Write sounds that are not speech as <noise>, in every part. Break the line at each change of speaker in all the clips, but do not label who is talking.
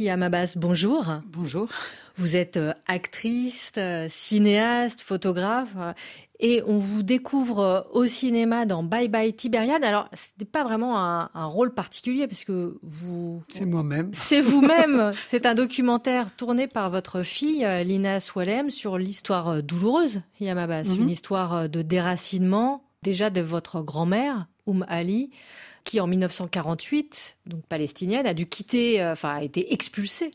Hiam Abbas, bonjour.
Bonjour.
Vous êtes euh, actrice, euh, cinéaste, photographe et on vous découvre euh, au cinéma dans Bye Bye Tibériade. Alors, ce n'est pas vraiment un, rôle particulier parce que vous...
C'est moi-même.
C'est vous-même. <laughs> C'est un documentaire tourné par votre fille, Lina Swalem, sur l'histoire douloureuse, Hiam Abbas. Mhm. Une histoire de déracinement, déjà de votre grand-mère, Oum Ali, qui en 1948, donc palestinienne, a dû quitter, euh, enfin a été expulsée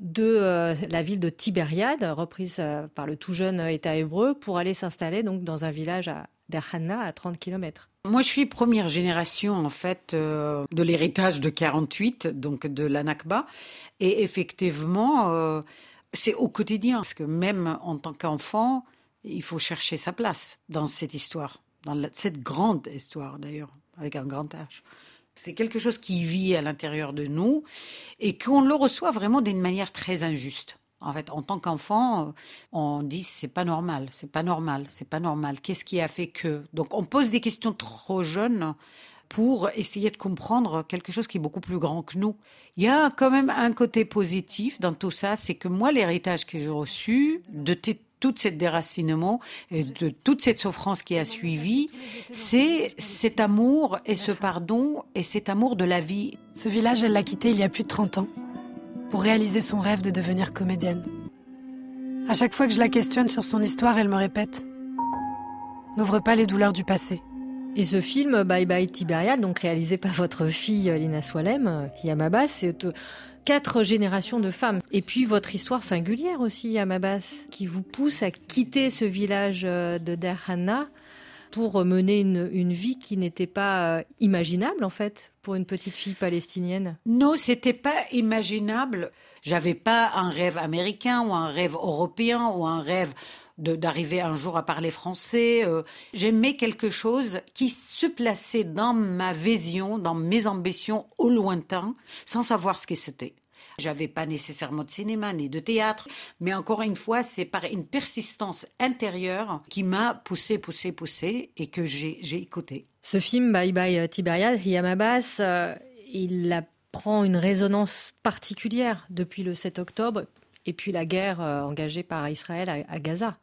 de euh, la ville de Tibériade, reprise euh, par le tout jeune État hébreu, pour aller s'installer donc dans un village à Derhanna, à 30 km.
Moi, je suis première génération en fait de l'héritage de 48, donc de la Nakba, et effectivement, c'est au quotidien, parce que même en tant qu'enfant, il faut chercher sa place dans cette histoire, dans cette grande histoire d'ailleurs avec un grand H. C'est quelque chose qui vit à l'intérieur de nous et qu'on le reçoit vraiment d'une manière très injuste. En fait, en tant qu'enfant, euh, on dit c'est pas normal, c'est pas normal, c'est pas normal. Qu'est-ce qui a fait que? Donc, on pose des questions trop jeunes pour essayer de comprendre quelque chose qui est beaucoup plus grand que nous. Il y a quand même un côté positif dans tout ça, c'est que moi, l'héritage que j'ai reçu de tout cet déracinement et de toute cette souffrance qui a suivi, c'est cet amour et ce pardon et cet amour de la vie.
Ce village, elle l'a quitté il y a plus de 30 ans pour réaliser son rêve de devenir comédienne. À chaque fois que je la questionne sur son histoire, elle me répète N'ouvre pas les douleurs du passé.
Et ce film, Bye Bye Tibériade, donc réalisé par votre fille Lina Swalem, Yamabas, c'est euh, quatre générations de femmes. Et puis votre histoire singulière aussi, Yamabas, qui vous pousse à quitter ce village euh, de Derhana pour mener une, une vie qui n'était pas euh, imaginable en fait pour une petite fille palestinienne.
Non, c'était pas imaginable. J'avais pas un rêve américain ou un rêve européen ou un rêve d'arriver un jour à parler français. Euh, j'aimais quelque chose qui se plaçait dans ma vision, dans mes ambitions au lointain, sans savoir ce que c'était. J'avais pas nécessairement de cinéma ni de théâtre, mais encore une fois, c'est par une persistance intérieure qui m'a poussé, poussé, poussé et que j'ai écouté.
Ce film, Bye Bye Tiberias, Riyam Abbas, euh, il prend une résonance particulière depuis le 7 octobre et puis la guerre euh, engagée par Israël à, Gaza.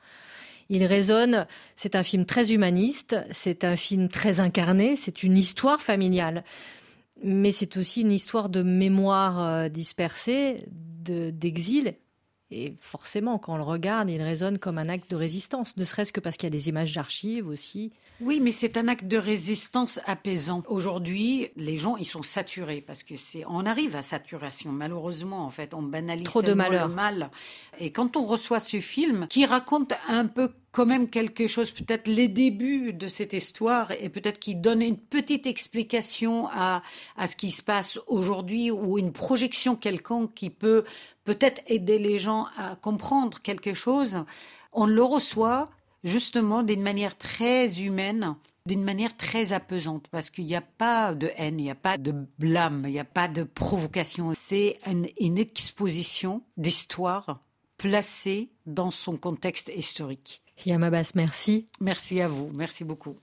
Il résonne, c'est un film très humaniste, c'est un film très incarné, c'est une histoire familiale, mais c'est aussi une histoire de mémoire euh, dispersée, d'exil. Et forcément, quand on le regarde, il résonne comme un acte de résistance, ne serait-ce que parce qu'il y a des images d'archives aussi.
Oui, mais c'est un acte de résistance apaisant. Aujourd'hui, les gens, ils sont saturés parce que c'est, on arrive à saturation. Malheureusement, en fait, on banalise
trop de malheur.
le mal. Et quand on reçoit ce film qui raconte un peu quand même quelque chose, peut-être les débuts de cette histoire et peut-être qui donne une petite explication à, à ce qui se passe aujourd'hui ou une projection quelconque qui peut peut-être aider les gens à comprendre quelque chose, on le reçoit justement d'une manière très humaine, d'une manière très apaisante, parce qu'il n'y a pas de haine, il n'y a pas de blâme, il n'y a pas de provocation. C'est une, exposition d'histoire placée dans son contexte historique.
Yamabas, merci.
Merci à vous, merci beaucoup.